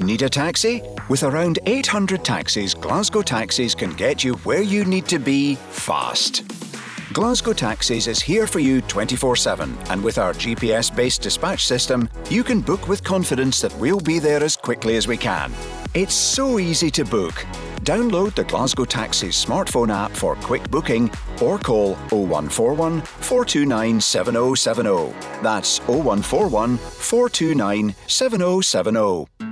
Need a taxi? With around 800 taxis, Glasgow Taxis can get you where you need to be fast. Glasgow Taxis is here for you 24 7, and with our GPS based dispatch system, you can book with confidence that we'll be there as quickly as we can. It's so easy to book. Download the Glasgow Taxis smartphone app for quick booking or call 0141 429 7070. That's 0141 429 7070.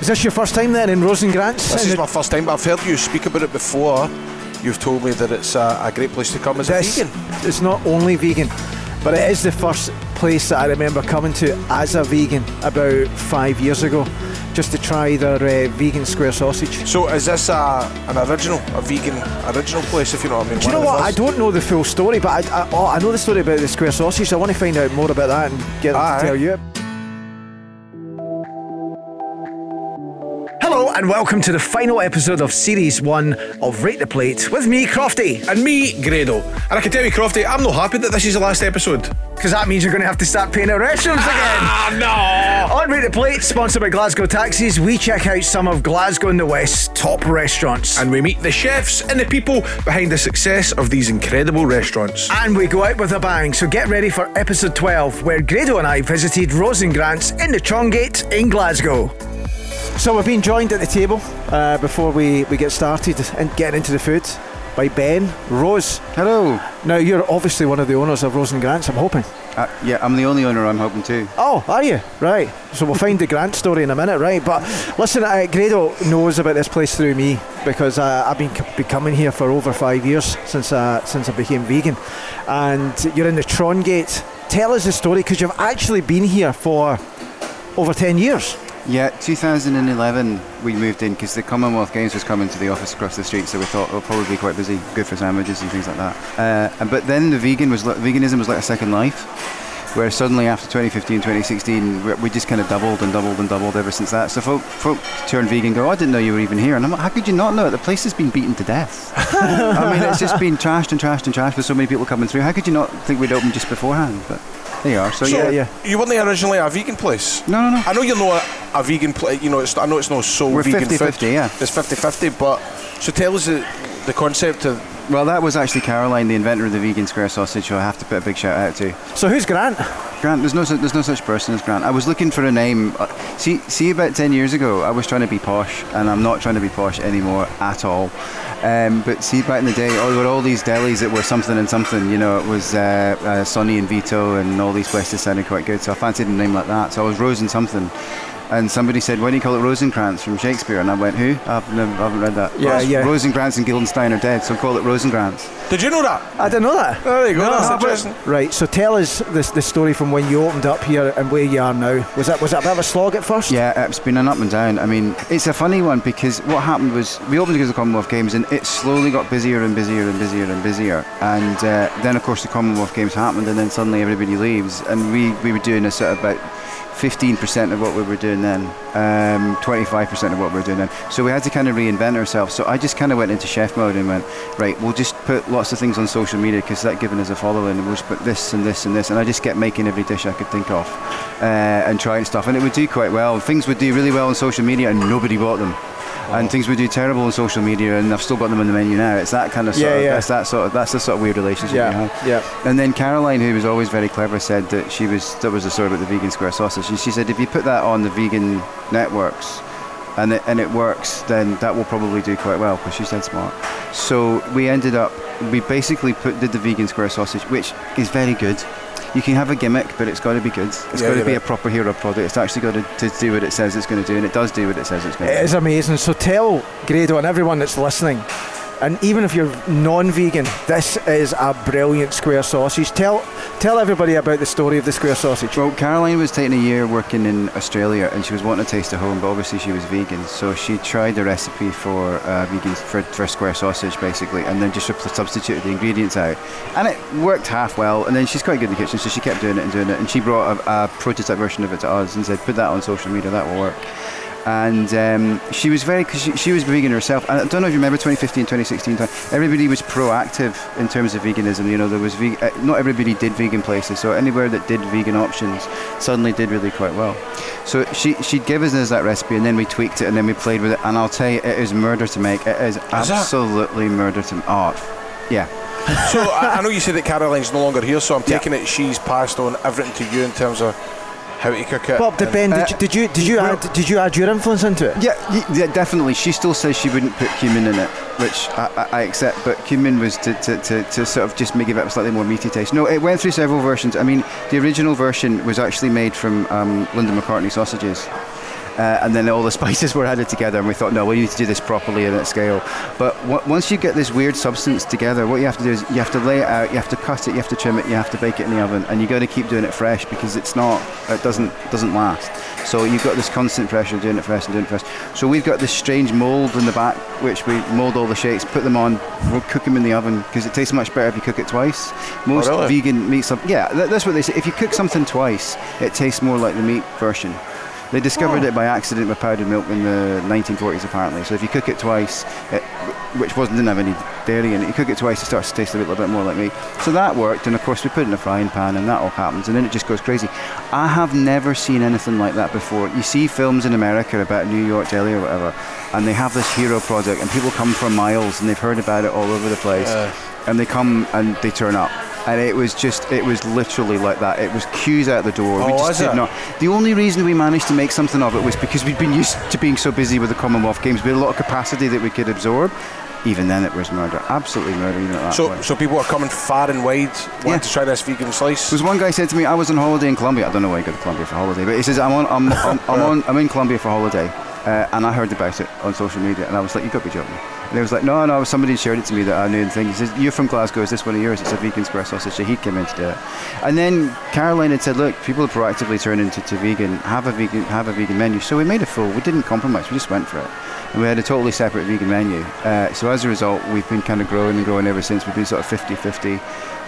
Is this your first time then in Rose and Grants? This is my first time, but I've heard you speak about it before. You've told me that it's a, a great place to come as a vegan. It's not only vegan, but it is the first place that I remember coming to as a vegan about five years ago, just to try their uh, vegan square sausage. So is this a, an original, a vegan original place, if you know what I mean? Do you know what? I don't know the full story, but I, I, oh, I know the story about the square sausage. So I want to find out more about that and get them to tell you. And welcome to the final episode of Series 1 of Rate the Plate with me, Crofty. And me, Grado. And I can tell you, Crofty, I'm not happy that this is the last episode. Because that means you're going to have to start paying at restaurants again. Ah, no! On Rate the Plate, sponsored by Glasgow Taxis, we check out some of Glasgow and the West's top restaurants. And we meet the chefs and the people behind the success of these incredible restaurants. And we go out with a bang, so get ready for episode 12, where Grado and I visited Rose and Grants in the Trongate in Glasgow. So we've been joined at the table uh, before we, we get started and get into the food by Ben Rose. Hello. Now you're obviously one of the owners of Rose and Grants. I'm hoping. Uh, yeah, I'm the only owner I'm hoping too. Oh, are you? Right. So we'll find the Grant story in a minute, right? But listen, uh, Grado knows about this place through me because uh, I've been, c- been coming here for over five years since uh, since I became vegan. And you're in the Trongate. Tell us the story because you've actually been here for over 10 years. Yeah, 2011 we moved in because the Commonwealth Games was coming to the office across the street, so we thought it'll probably be quite busy, good for sandwiches and things like that. Uh, and- but then the vegan was veganism was like a second life, where suddenly after 2015, 2016, we- we just kind of doubled and doubled and doubled ever since that. So folk, folk turn vegan, go, oh, I didn't know you were even here, and I'm like, how could you not know it? The place has been beaten to death. I mean, it's just been trashed and trashed and trashed with so many people coming through. How could you not think we'd open just beforehand? But there you are. So, So yeah, yeah. you weren't originally a vegan place? No, no, no. I know you're not a, a vegan place, you know, it's, I know it's not so We're vegan 50-50, food. yeah. It's 50-50, but so tell us the, the concept of Well, that was actually Caroline, the inventor of the vegan square sausage, who I have to put a big shout out to. So who's Grant? Grant, there's no there's no such person as Grant. I was looking for a name. Uh, see, see, about ten years ago, I was trying to be posh, and I'm not trying to be posh anymore at all. Um, but see, back in the day, oh, there were all these delis that were something and something. You know, it was uh, uh, Sonny and Vito, and all these places sounded quite good. So I fancied a name like that. So I was Rose and something. And somebody said, "Why don't you call it Rosencrantz from Shakespeare?" And I went, "Who? I've never, I haven't read that." Yeah, Rose- yeah. Rosencrantz and Guildenstern are dead, so call it Rosencrantz. Did you know that? I didn't know that. Oh, there you go, that's but- interesting. Right, so tell us this the story from when you opened up here and where you are now. Was that was that a bit of a slog at first? Yeah, it's been an up and down. I mean, it's a funny one because what happened was we opened because of the Commonwealth Games and it slowly got busier and busier and busier and busier. And uh, then, of course, the Commonwealth Games happened and then suddenly everybody leaves. And we, we were doing a sort of about 15% of what we were doing then, um, 25% of what we were doing then. So we had to kind of reinvent ourselves. So I just kind of went into chef mode and went, right, we'll just put lots of things on social media because that given us a following. We'll just put this and this and this. And I just kept making every dish I could think of uh, and trying stuff. And it would do quite well. Things would do really well on social media and nobody bought them. And things we do terrible on social media, and I've still got them on the menu now. It's that kind of sort Yeah, of, yeah. that's that sort of that's the sort of weird relationship we Yeah, have. yeah. And then Caroline, who was always very clever, said that she was that was the story about the vegan square sausage. And she said if you put that on the vegan networks, and it, and it works, then that will probably do quite well because she's dead smart. So we ended up we basically put did the vegan square sausage, which is very good. You can have a gimmick, but it's got to be good. It's Yeah, got to be a proper hero product. It's actually got to, to do what it says it's going to do, and it does do what it says it's going to do. is amazing. So tell Grado and everyone that's listening, and even if you're non-vegan, this is a brilliant square sausage. Tell tell everybody about the story of the square sausage. Well, Caroline was taking a year working in Australia, and she was wanting to taste of home, but obviously she was vegan, so she tried the recipe for uh, vegan for, for square sausage, basically, and then just substituted the ingredients out, and it worked half well. And then she's quite good in the kitchen, so she kept doing it and doing it, and she brought a, a prototype version of it to us and said, "Put that on social media, that will work." And um, she was very because she, she was vegan herself. And I don't know if you remember 2015, 2016 time. Everybody was proactive in terms of veganism. You know, there was ve- uh, not everybody did vegan places, so anywhere that did vegan options suddenly did really quite well. So she she'd give us that recipe, and then we tweaked it, and then we played with it. And I'll tell you, it is murder to make. It is it? absolutely murder to. Oh, yeah. so I, I know you said that Caroline's no longer here, so I'm Yeah. taking it she's passed on everything to you in terms of how to cook it. Bob, did and- Ben, did, uh, you, did you did you add did you add your influence into it? Yeah, yeah, definitely. She still says she wouldn't put cumin in it, which I, I, I accept. But cumin was to, to, to, to sort of just make give it a slightly more meaty taste. No, it went through several versions. I mean, the original version was actually made from um, Linda McCartney sausages. Uh, and then all the spices were added together, and we thought, no, we need to do this properly and at scale. But w- once you get this weird substance together, what you have to do is you have to lay it out, you have to cut it, you have to trim it, you have to bake it in the oven, and you got to keep doing it fresh because it's not, it doesn't doesn't last. So you've got this constant pressure doing it fresh and doing it fresh. So we've got this strange mold in the back, which we mold all the shakes, put them on, we'll cook them in the oven because it tastes much better if you cook it twice. Most really? vegan meat stuff, yeah, that, that's what they say. If you cook something twice, it tastes more like the meat version. They discovered oh. it by accident with powdered milk in the 1940s, apparently. So if you cook it twice, it, which wasn't didn't have any dairy in it, you cook it twice, it starts to taste a little bit more like meat. So that worked, and of course we put it in a frying pan, and that all happens, and then it just goes crazy. I have never seen anything like that before. You see films in America about New York Deli or whatever, and they have this hero project, and people come for miles, and they've heard about it all over the place, and they come and they turn up. And it was just, it was literally like that. It was queues out the door. we Oh, just did it? not. The only reason we managed to make something of it was because we'd been used to being so busy with the Commonwealth Games. We had a lot of capacity that we could absorb. Even then, it was murder. Absolutely murder. Even at that so, point. so people are coming far and wide wanting Yeah. to try this vegan slice. There was one guy said to me, I was on holiday in Colombia. I don't know why he go to Colombia for holiday, but he says, I'm on, I'm, I'm, I'm on, I'm in Colombia for holiday, uh, and I heard about it on social media, and I was like, "You've got to be joking. And he was like, no, no, somebody shared it to me that I knew and thing. He says, you're from Glasgow, is this one of yours? It's a vegan square sausage. So he came in to do it. And then Caroline had said, look, people are proactively turning to, to vegan, have a vegan, have a vegan menu. So we made a full, we didn't compromise, we just went for it. And we had a totally separate vegan menu. Uh, so as a result, we've been kind of growing and growing ever since. We've been sort of 50-50.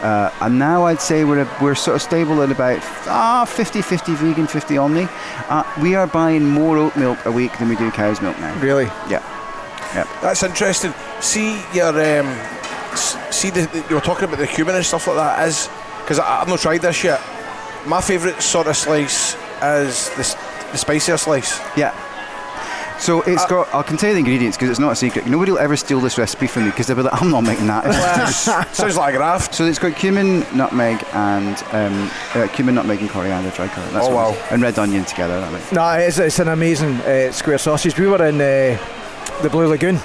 Uh, and now I'd say we're, a, we're sort of stable at about ah 50-50 vegan, 50 omni. Uh, we are buying more oat milk a week than we do cow's milk now. Really? Yeah. Yeah. That's interesting. See your, um, see the, the- you were talking about the cumin and stuff like that. Is because I've not tried this yet. My favourite sort of slice is the, the spicier slice. Yeah. So it's Uh, got. I can tell you the ingredients because it's not a secret. Nobody will ever steal this recipe from me because they'll be like, "I'm not making that." Sounds like a graft. so it's got cumin, nutmeg, and um, uh, cumin, nutmeg, and coriander dry curry. That's Oh, wow. And red onion together. That way. No, it's, it's an amazing uh, square sausage. We were in uh, the Blue Lagoon.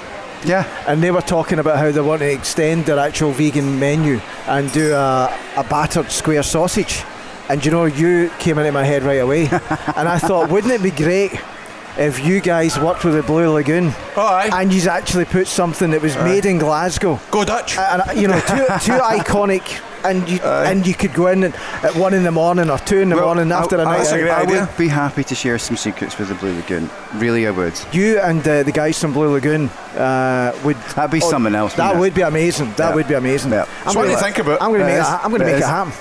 Yeah. and they were talking about how they want to extend their actual vegan menu and do a, a battered square sausage. And you know, you came into my head right away, and I thought, wouldn't it be great if you guys worked with the Blue Lagoon Oh, aye. and you actually put something that was made in Glasgow, Go Dutch. and you know, two, two iconic, and you and you could go in at one in the morning or two in the Well, morning after I, a night that's a out. great I idea. would be happy to share some secrets with the Blue Lagoon. Really, I would. You and uh, the guys from Blue Lagoon uh, would. That'd be something else. That wouldn't it? be amazing. That Yeah. would be amazing. Yeah. I'm So what do you gonna- think about? I'm going to make. is. A, I'm going to It make is. a ham.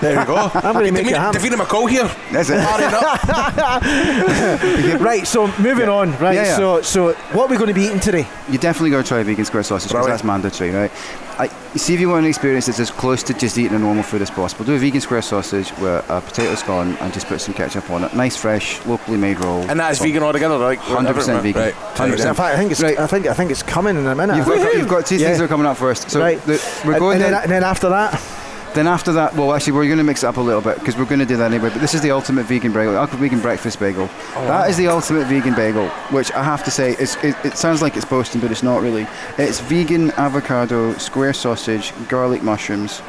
There you go. I'm going to make a ham. Davina McCall here. That's it. Right. So moving on. Right. Yeah, yeah. So so what are we going to be eating today? You definitely got to try vegan square sausage because that's mandatory, right? I, see if you want an experience that's as close to just eating a normal food as possible. Do a vegan square sausage with a potato scone and just put some ketchup on it. Nice, fresh, locally made roll. And that is vegan altogether, right? 100% vegan. Right. 100%. In fact, I think it's. Right. I think I think it's coming in a minute. You've got, you've got two Yeah. things that are coming up first. So right. the, we're going and, then, and then after that, Then after that, well, actually, we're going to mix it up a little bit because we're going to do that anyway. But this is the ultimate vegan bagel, ultimate vegan breakfast bagel. Oh. that is the ultimate vegan bagel, which I have to say, is, it, it sounds like it's boasting, but it's not really. It's vegan avocado, square sausage, garlic mushrooms.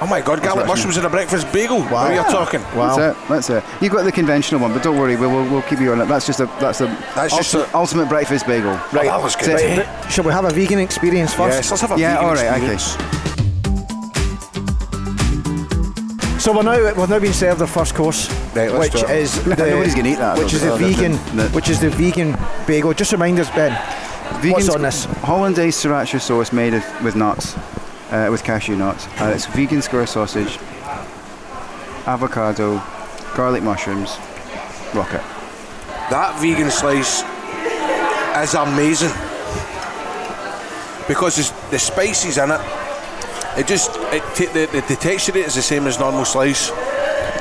Oh my God, garlic mushrooms in a breakfast bagel. Wow. you're talking? Wow. That's it. That's it. You've got the conventional one, but don't worry, we'll, we'll, we'll keep you on it. That's just a that's a That's just ultimate, a- ultimate breakfast bagel. Right. that was good. That's. Right. shall we have a vegan experience first? Yes, let's have a Yeah, vegan all right, okay. So we're now we're now being served our first course, Right, which do it. is the, Nobody's gonna eat that, Which is the vegan, the- the- which is the vegan bagel. Just remind us, Ben. Vegan What's on this? Hollandaise sriracha sauce made of, with nuts, uh, with cashew nuts. Uh, it's vegan square sausage, avocado, garlic mushrooms, rocket. that vegan slice is amazing because the spices in it. It just it t- the, the, the texture of it is the same as normal slice,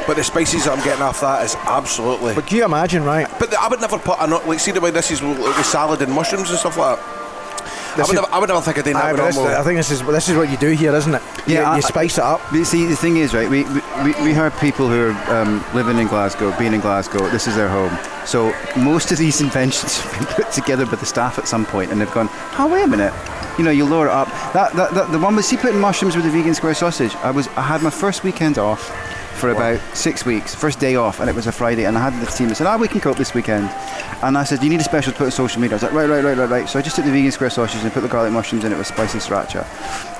but the spices that I'm getting off that is absolutely. But can you imagine, right? But the, I would never put a nut like see the way this is with, with salad and mushrooms and stuff like that. I would, is- never, I would never think of doing that Aye, with this. I think this is this is what you do here, isn't it? You, Yeah, I- you spice it up. But see, the thing is, right, we, we, we heard people who are um, living in Glasgow, being in Glasgow, this is their home. So most of these inventions have been put together by the staff at some point and they've gone, oh, wait a minute. You know, you lower it up. That, that, that The one with, see, putting mushrooms with the vegan square sausage, I was I had my first weekend off for about six weeks, first day off, and it was a Friday, and I had the team that said, ah, we can cope this weekend. And I said, you need a special to put on social media. I was like, right, right, right, right, right. So I just took the vegan square sausage and put the garlic mushrooms in it with spicy sriracha,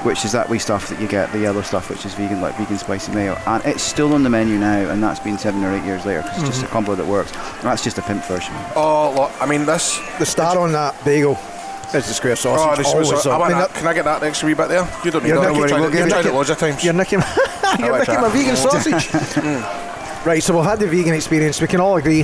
which is that wee stuff that you get, the yellow stuff, which is vegan, like vegan spicy mayo. And it's still on the menu now, and that's been seven or eight years later, 'cause it's just a combo that works. That's just a pimp version. oh, look, I mean this. The star on that bagel is the square sausage. Oh, this always was, I I mean, that. Can I get that extra wee bit there? You don't need You're that. not You've worried, tried, we'll it, give you've you- tried it loads of times. You're nicking, you're like nicking my vegan mm. sausage. right, so we've had the vegan experience. We can all agree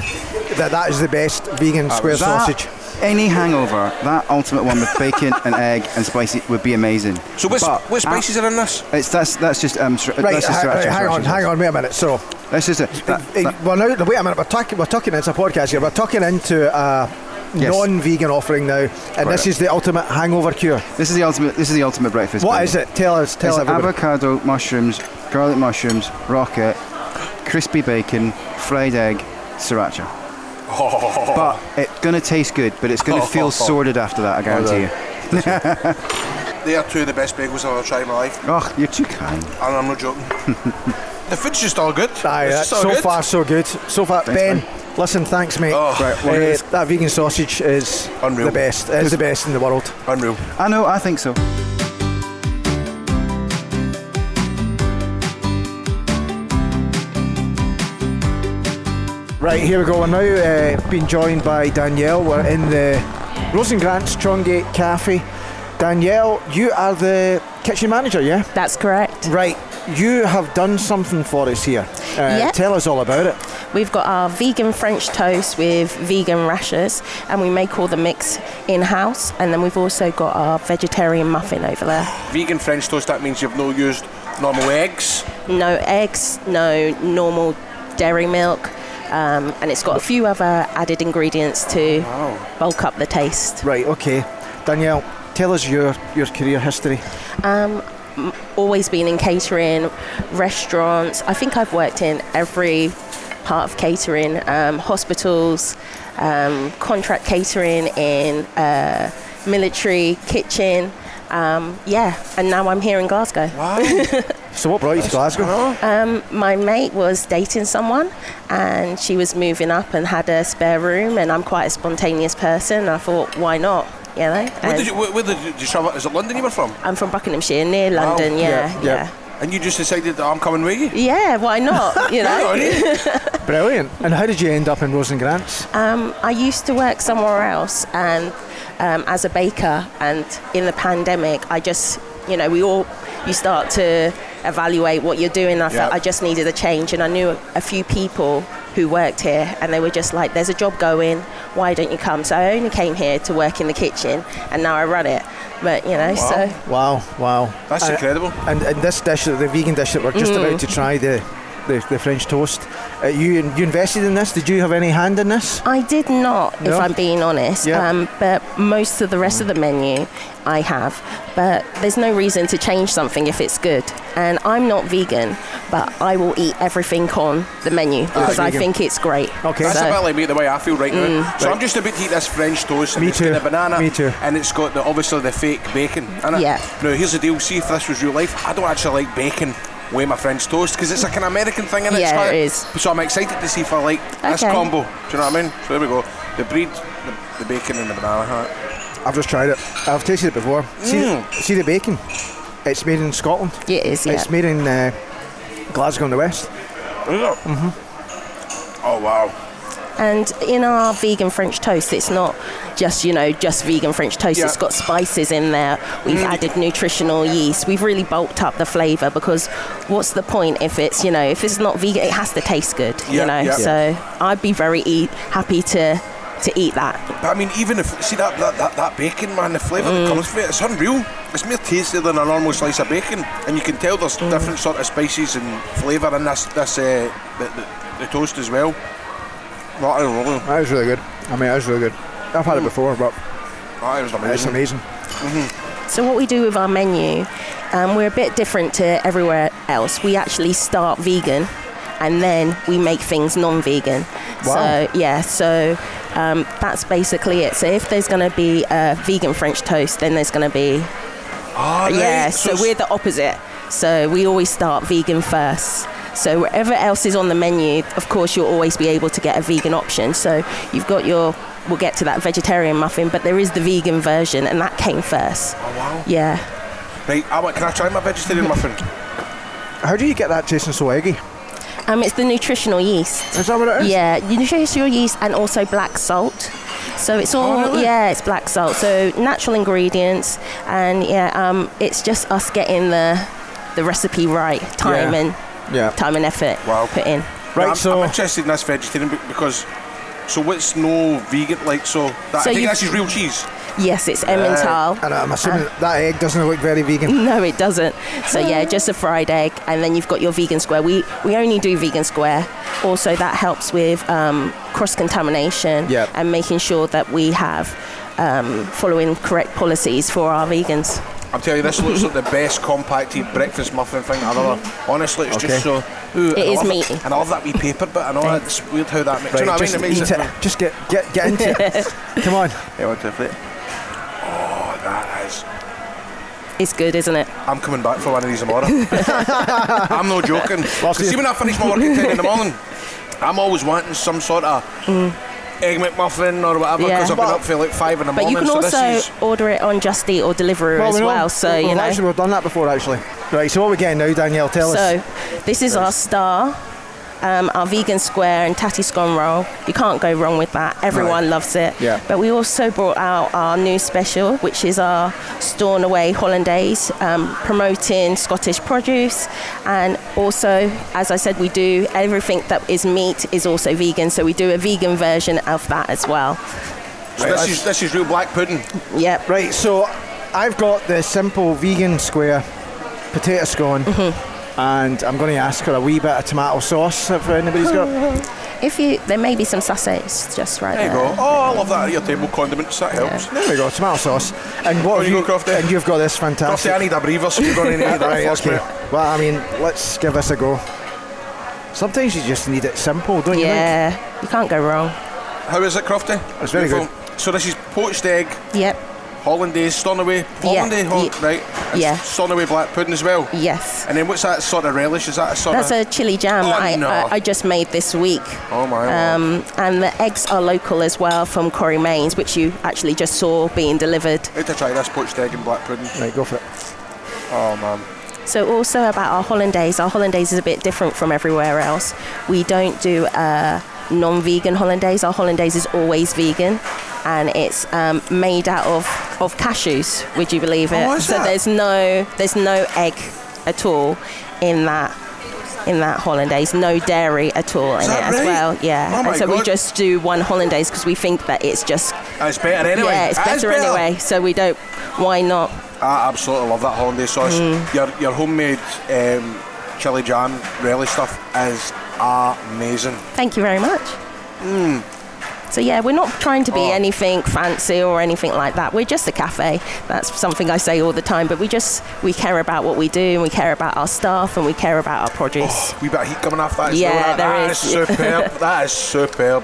that that is the best vegan uh, square sausage. Any hangover, that ultimate one with bacon and egg and spicy would be amazing. So what's, But what spices are in this? It's that's that's just um. Sri- Right, that's just uh, ha- sriracha, right, uh, hang on, sriracha hang on, wait a minute. So, That's just it. That- that- well, now, wait a minute. We're talking, we're talking. It's a podcast here. We're talking into a Yes. non-vegan offering now, and this Correct. is the ultimate hangover cure. This is the ultimate. This is the ultimate breakfast. What burger. is it? Tell us. Tell It's everybody. avocado, mushrooms, garlic mushrooms, rocket, crispy bacon, fried egg, sriracha. Oh. But it's gonna taste good, but it's gonna feel sordid after that. I guarantee you. They are two of the best bagels I've ever tried in my life, Oh, you're too kind. and I'm not joking. the food's just all good. Aye, it's just all so good. far so good. So far, Ben. Listen, thanks, mate. Oh, Right, well, Uh, it's- that vegan sausage is Unreal. the best. It's the best in the world. Unreal. I know. I think so. Right, here we go. We're now uh, being joined by Danielle. We're in the Rose and Grants Trongate Cafe. Danielle, you are the kitchen manager, yeah? That's correct. Right, you have done something for us here. Uh, Yeah. Tell us all about it. We've got our vegan French toast with vegan rashers, and we make all the mix in house. And then we've also got our vegetarian muffin over there. Vegan French toast, that means you've no used normal eggs. No eggs, no normal dairy milk, um, and it's got a few other added ingredients to bulk up the taste. Right, okay. Danielle, tell us your, your career history. Always been in catering, restaurants. I think I've worked in every part of catering, um, hospitals, um, contract catering in uh, military kitchen. Um, yeah, and now I'm here in Glasgow. So, what brought you to Glasgow? My mate was dating someone, and she was moving up and had a spare room. And I'm quite a spontaneous person. I thought, why not? You know. Where did you, where, where did you, did you travel? Is it London you were from? I'm from Buckinghamshire, near London. Wow. Yeah, Yeah, yeah, yeah. And you just decided that I'm coming with you? yeah. Why not? You know. Brilliant. And how did you end up in Rose and Grants? Um, I used to work somewhere else and um, as a baker, and in the pandemic, I just, you know, we all, you start to evaluate what you're doing. I felt I just needed a change, and I knew a few people who worked here, and they were just like, "There's a job going. Why don't you come?" So I only came here to work in the kitchen, and now I run it. But you know, so Wow, wow. That's And- incredible. And, and this dish, the vegan dish that we're just Mm. about to try, the, the, the French toast, uh, you you invested in this? Did you have any hand in this? I did not, if I'm being honest. Yeah. Um, but most of the rest of the menu I have. But there's no reason to change something if it's good. And I'm not vegan, but I will eat everything on the menu because I vegan. think it's great. Okay. That's So- a bit like me the way I feel right now. So I'm just about to eat this French toast. and Me it's got too. The banana. Me too. And it's got the obviously the fake bacon in it. Yeah. Now here's the deal. See if this was real life. I don't actually like bacon with my French toast because it's like an American thing in it. Yeah, It's it is. So I'm excited to see if I like this combo. Do you know what I mean? So there we go. The bread, the, the bacon, and the banana. Huh? I've just tried it. I've tasted it before. See, Mm. see the bacon? It's made in Scotland. It is, yeah. It's made in uh, Glasgow in the west. Mm-hmm. Oh wow. And in our vegan French toast, it's not just, you know, just vegan French toast. Yeah. It's got spices in there. We've added nutritional yeast. We've really bulked up the flavour because what's the point if it's, you know, if it's not vegan, it has to taste good, Yeah, you know. yeah. So I'd be very e- happy to to eat that. But I mean, even if see that that, that, that bacon, man, the flavour Mm. that comes from it, it's unreal. It's more tasty than a normal slice of bacon, and you can tell there's Mm. different sort of spices and flavour in this this uh, the, the, the toast as well. That is really, That is really good. I mean, that is really good. I've had it before, but that is it's amazing. amazing. So what we do with our menu, um, we're a bit different to everywhere else. We actually start vegan, and then we make things non-vegan. Wow. So yeah, so um, that's basically it. So if there's going to be a vegan French toast, then there's going to be Ah, right. yeah. So, it's- we're the opposite. So we always start vegan first. So whatever else is on the menu, of course, you'll always be able to get a vegan option. So you've got your, we'll get to that vegetarian muffin, but there is the vegan version, and that came first. Oh wow. Yeah. Right, I want, can I try my vegetarian muffin? How do you get that Jason, so eggy? Um, it's the nutritional yeast. Is that what it is? Yeah, nutritional yeast and also black salt. So it's all Oh, really? yeah, it's black salt. So natural ingredients, and yeah, um, it's just us getting the the recipe right, time Yeah. and Yeah. time and effort Wow. put in. Right, I'm, so- I'm interested in this vegetarian because. So what's no vegan like? So, that, So I think you've- this is real cheese. Yes, it's Emmental. And I'm assuming that egg doesn't look very vegan. No, it doesn't. So yeah, just a fried egg, and then you've got your vegan square. We we only do vegan square. Also, that helps with um, cross contamination Yep. and making sure that we have um, following correct policies for our vegans. I'm telling you, this looks like the best compacted breakfast muffin thing I've ever. Honestly, it's just so. Ooh, and I is meaty. And I love that wee paper bit. I know it's weird how that makes. do you know what I mean? just It makes it. it. Just get get get into it. Come on. Yeah, one, two, three. Oh, that is. It's good, isn't it? I'm coming back for one of these tomorrow. I'm not joking. Because see- see, when I finish my work at 10 in the morning, I'm always wanting some sort of mm. Egg McMuffin or whatever Yeah. because I've been up for like 5 in the But morning. you can so also order it on Just Eat or Deliveroo as we well. So we've you know. actually we've done that before actually. Right. So what we're we getting now, Danielle? Tell us. So this is our star. Um, our vegan square and tatty scone roll. You can't go wrong with that. Everyone loves it. Yeah. But we also brought out our new special, which is our Stornoway Hollandaise, um, promoting Scottish produce. And also, as I said, we do everything that is meat is also vegan. So we do a vegan version of that as well. So this, is, this is real black pudding. Yep. Right. So I've got the simple vegan square potato scone. Mm-hmm. And I'm going to ask her a wee bit of tomato sauce if anybody's got. If you, there may be some sausages just right There you there. go. Oh, I love that at your table condiments. That helps. There we go, tomato sauce. And what On have you go, Crofty. And you've got this fantastic. Crofty, I need a breather, so you're going to need that right, okay. mate. Well, I mean, let's give this a go. Sometimes you just need it simple, don't you? Yeah, you can't go wrong. How is it, Crofty? It's very good. So this is poached egg, Yep. Hollandaise, Stornoway, hollandaise, Yeah, hol- right? And yeah. Stornoway black pudding as well. Yes. And then what's that sort of relish? Is that a sort That's of? a chili jam Oh, I, no. I, I just made this week. oh my. lord. Um, and the eggs are local as well from Corrie Mains, which you actually just saw being delivered. I need to try this poached egg and black pudding. Right, go for it. Oh man. So also about our hollandaise, our hollandaise is a bit different from everywhere else. We don't do a non-vegan hollandaise. Our hollandaise is always vegan, and it's um, made out of, of cashews. Would you believe it? Oh, so that? there's no there's no egg at all in that in that hollandaise. No dairy at all in it as well. Yeah. Oh and so we just do one hollandaise because we think that it's just It's better anyway. yeah, it's It is better anyway. So we don't. Why not? I absolutely love that hollandaise sauce. Mm. Your your homemade um, chili jam relish stuff is amazing. Thank you very much. So yeah, we're not trying to be Oh. anything fancy or anything like that. We're just a cafe. That's something I say all the time. But we just we care about what we do, and we care about our staff, and we care about our produce. Wee bit of heat coming off that. as Yeah, well. That- there that is. superb. that is superb.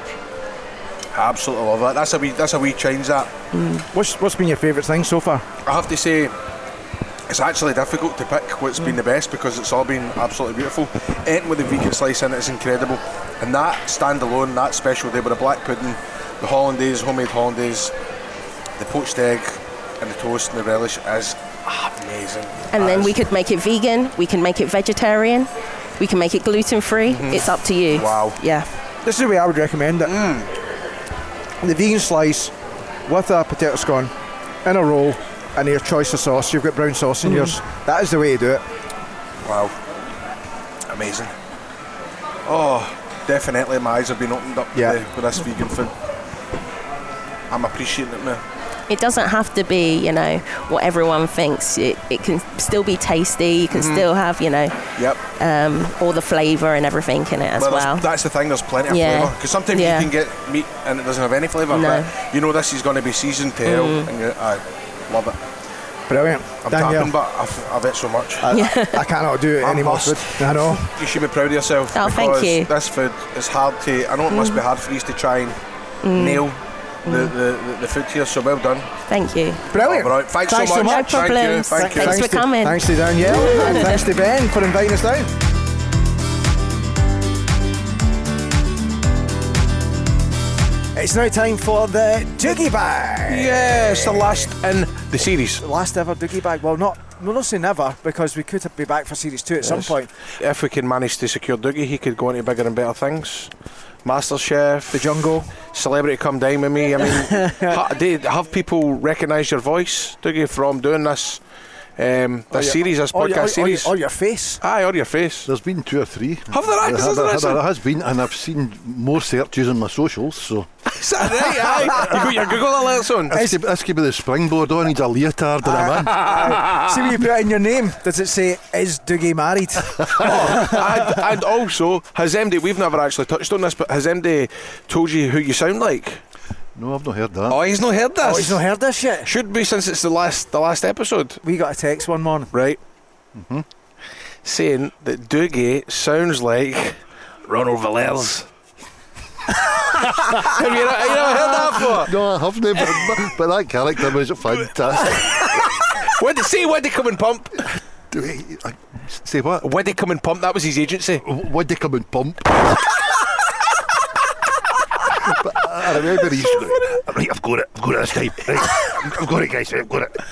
I absolutely love that. That's a wee. That's a wee change. That mm. What's what's been your favourite thing so far? I have to say, it's actually difficult to pick what's been the best because it's all been absolutely beautiful. Anything with the vegan slice in it is incredible, and that standalone, that special day with the black pudding, the hollandaise, homemade hollandaise, the poached egg, and the toast and the relish is amazing. And That then we could make it vegan. We can make it vegetarian. We can make it gluten free. Mm-hmm. It's up to you. Wow. Yeah. This is the way I would recommend it. Mm. The vegan slice with a potato scone in a roll and your choice of sauce. You've got brown sauce in yours. That is the way to do it. Wow. Amazing. Oh, definitely my eyes have been opened up Yeah. with, with this vegan food. I'm appreciating it now. It doesn't have to be, you know, what everyone thinks. It, it can still be tasty. You can Mm-hmm. still have, you know, Yep. um, all the flavour and everything in it as Well, well. that's, that's the thing. There's plenty of Yeah. flavour because sometimes Yeah. you can get meat and it doesn't have any flavour. No. But you know this is going to be seasoned to hell, Mm. and you, I love it. Brilliant. I'm Danielle, tapping, but I've, I've ate so much. I, I cannot do it I'm anymore. lost. I know. you should be proud of yourself. Oh, thank you. Mm. This food is hard to. I know it must be hard for you to try and nail the, the, the, the food here. So well done. Thank you. Brilliant. All right. Thanks, Thanks so so much. much. No Thank you. problems. Thank you. Thanks for to, coming. Thanks to Danielle and thanks to Ben for inviting us down. It's now time for the Dougie Bag. Yes, the last in the series. The last ever Dougie Bag. Well, not, we'll not say never because we could be back for series two at some point. If we can manage to secure Dougie, he could go into bigger and better things. Master Chef, The Jungle. Celebrity Come Dine with me. I mean, ha, have people recognise your voice, Dougie, from doing this, um, this Or series, this or your- podcast or your- series? Or your face. Aye, or your face. There's been two or three. Have there actually? Has there There, there has been, and I've seen more searches on my socials. So Is that right? Aye. You got your Google alerts on. this could, this could be the springboard on. Needs a leotard and I'm in. See when you put in your name, does it say, is Dougie married? and, and also, has MD, we've never actually touched on this, but has MD told you who you sound like? No, I've not heard that. Oh, he's not heard this. oh, he's not heard this yet. Should be since it's the last the last episode, We got a text one morning. right? Mm-hmm. Saying that Dougie sounds like Ronald Villiers. Have you, not- you never heard that before? No, I haven't. But, but, but that character was fantastic. When they see? when they come and pump, Do we- I- Say what? when they come and pump, that was his agency. Would they come and pump? But I remember he used to go, right, I've got it, I've got it this time. Right, I've got it, guys, I've got it.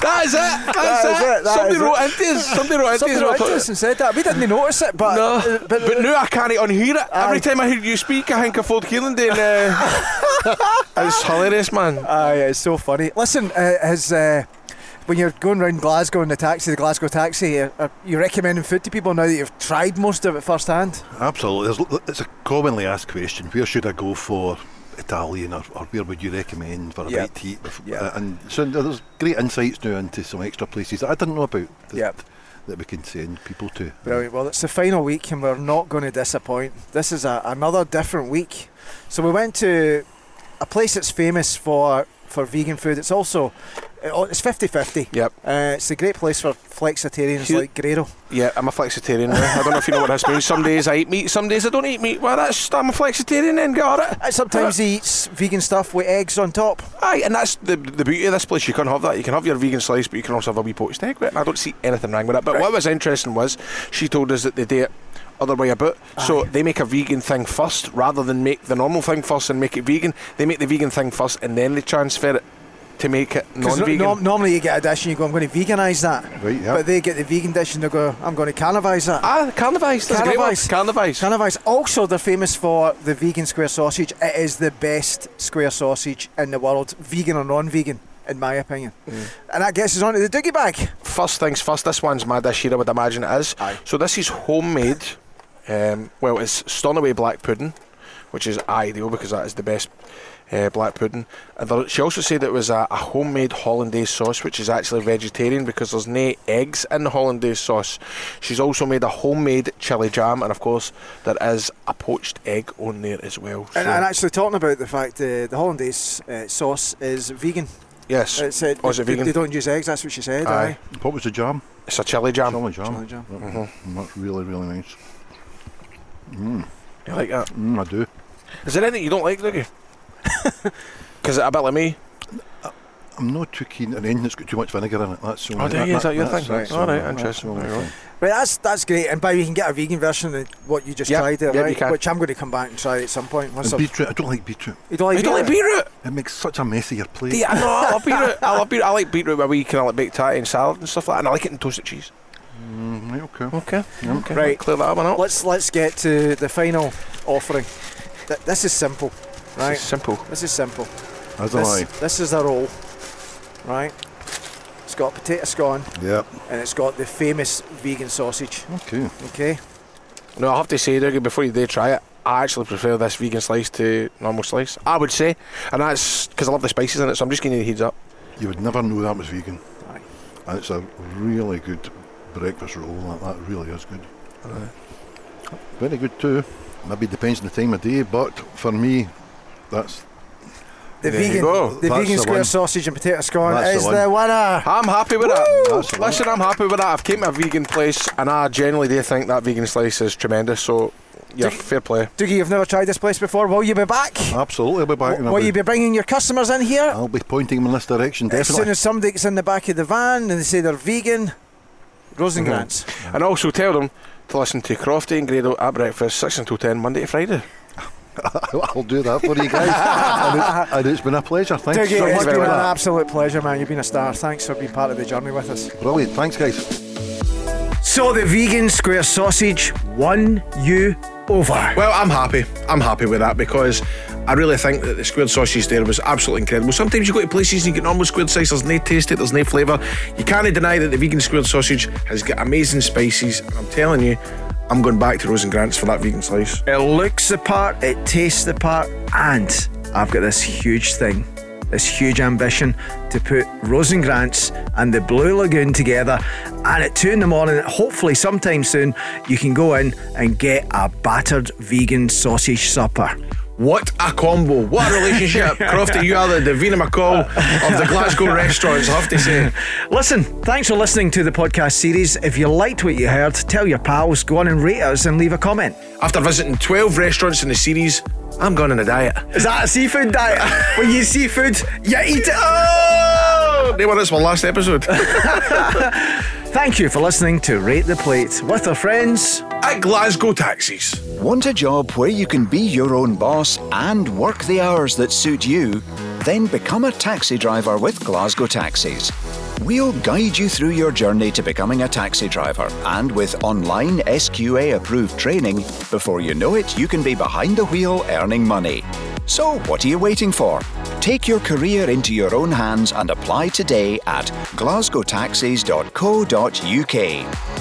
That is it. That's That is it. it, that Somebody wrote into us. Somebody wrote into Somebody us. wrote and I to thought- us and said that. We didn't notice it, but. No, uh, but, now I can't unhear it. Aye. Every time I hear you speak, I think of Ford Kiernan uh, It's hilarious, man. Aye, it's so funny. Listen, uh, has uh, when you're going around Glasgow in the taxi, the Glasgow taxi, uh, are you recommending food to people now that you've tried most of it firsthand? Absolutely. There's, it's a commonly asked question. Where should I go for Italian or, or where would you recommend for a Yep. bite to eat? bef- Yep. uh, and so there's great insights now into some extra places that I didn't know about that, Yep. that we can send people to. Brilliant. Well, it's the final week and we're not going to disappoint. This is a, another different week. So we went to a place that's famous for, for vegan food. It's also uh, it's 50-50. Yep. Uh, it's a great place for flexitarians like Grado. Yeah, I'm a flexitarian. now. I don't know if you know what this means. Some days I eat meat, some days I don't eat meat. Well, that's I'm a flexitarian then. Got it. Uh, Sometimes he eats vegan stuff with eggs on top. Aye, and that's the the beauty of this place. You can have that. You can have your vegan slice, but you can also have a wee poached egg with it. I don't see anything wrong with it. But what was interesting was she told us that they do it other way about. So they make a vegan thing first rather than make the normal thing first and make it vegan. They make the vegan thing first and then they transfer it to make it non-vegan. no- normally you get a dish and you go, I'm going to veganise that. Right, yeah. But they get the vegan dish and they go, I'm going to cannibise that. ah, carnivise. That's a great. Carnivise. Carnivise. Also, they're famous for the vegan square sausage. It is the best square sausage in the world, vegan or non-vegan, in my opinion. Mm. And that gets us on to the doogie bag. First things first, this one's my dish here, I would imagine it is. Aye. So this is homemade. Um, well, it's Stornoway black pudding, which is ideal because that is the best uh, black pudding. And there, she also said it was a, a homemade hollandaise sauce, which is actually vegetarian because there's no eggs in the hollandaise sauce. She's also made a homemade chili jam, and of course there is a poached egg on there as well. And, So- and actually, talking about the fact uh, the hollandaise uh, sauce is vegan. yes, It's, uh, Oh, is it they, vegan? they don't use eggs. That's what she said. Aye. What was the jam? it's a chili jam. Chili jam. Chili jam. Mm, That's really, really nice. You like that? Mm, I do. Is there anything you don't like, Dougie? Because a bit like me. I'm not too keen on anything that's got too much vinegar in it. That's the Oh, only- do you? Is that your that's- thing? that's All the- right, that's interesting. the Right, right. that's that's great. And by you can get a vegan version of what you just Yep, tried there, yep, you right? can. Which I'm going to come back and try at some point. Once And beetroot, I don't like beetroot. you don't like, You don't like beetroot? beetroot? It makes such a messier plate. Yeah, I know. I love beetroot. I love beetroot. I like beetroot with a wee kind of like baked tatty and salad and stuff like that. And I like it in toasted cheese. Mm, right, okay. Okay. Okay. Right. Clear that one up. Let's let's get to the final offering. Th- this is simple, right? It's simple. This is simple. As am I. This, this is a roll, right? It's got potato scone Yep. and it's got the famous vegan sausage. Okay. Okay. No, I have to say, Dougie, before you do try it, I actually prefer this vegan slice to normal slice. I would say, and that's because I love the spices in it. So I'm just giving you the heads up. You would never know that was vegan. And it's a really good breakfast roll. That, that really is good. Very good too. Maybe it depends on the time of day, but for me, that's The There you vegan, go. the That's vegan the square one. sausage and potato scone That's the is one. the winner. I'm happy with That's that. Listen, I'm happy with that. I've came to a vegan place, and I generally do think that vegan slice is tremendous. So, yeah, Do- fair play. Dougie, you've never tried this place before. Will you be back? absolutely. I'll be back. and I'll be- you be bringing your customers in here? I'll be pointing them in this direction. As soon as somebody gets in the back of the van and they say they're vegan, Rose and Grants. Mm-hmm. And also tell them to listen to Crofty and Grado at breakfast, six until ten, Monday to Friday. I'll do that for you guys. and, it's, and it's been a pleasure. Thanks Dougie, so it's much been an that. absolute pleasure, man. You've been a star. Thanks for being part of the journey with us. Brilliant. Thanks, guys. So the vegan square sausage won you over. Well, I'm happy. I'm happy with that because I really think that the squared sausage there was absolutely incredible. Sometimes you go to places and you get normal squared size, there's no taste it, there's no flavour. You can't deny that the vegan squared sausage has got amazing spices, and I'm telling you, I'm going back to Rose and Grants for that vegan slice. It looks the part, it tastes the part, and I've got this huge thing, this huge ambition to put Rose and Grants and the Blue Lagoon together. And at two in the morning, hopefully sometime soon, you can go in and get a battered vegan sausage supper. What a combo! What a relationship! Crofty, you are the Davina McCall of the Glasgow restaurants, I have to say. Listen, thanks for listening to the podcast series. If you liked what you heard, tell your pals, go on and rate us and leave a comment. After visiting 12 restaurants in the series, I'm going on a diet. Is that a seafood diet? when you see food, you eat it. Oh! They were this one last episode. Thank you for listening to Rate the Plate with our friends. At Glasgow Taxis. Want a job where you can be your own boss and work the hours that suit you? Then become a taxi driver with Glasgow Taxis. We'll guide you through your journey to becoming a taxi driver, and with online SQA approved training, before you know it, you can be behind the wheel earning money. So, what are you waiting for? Take your career into your own hands and apply today at glasgowtaxis.co.uk.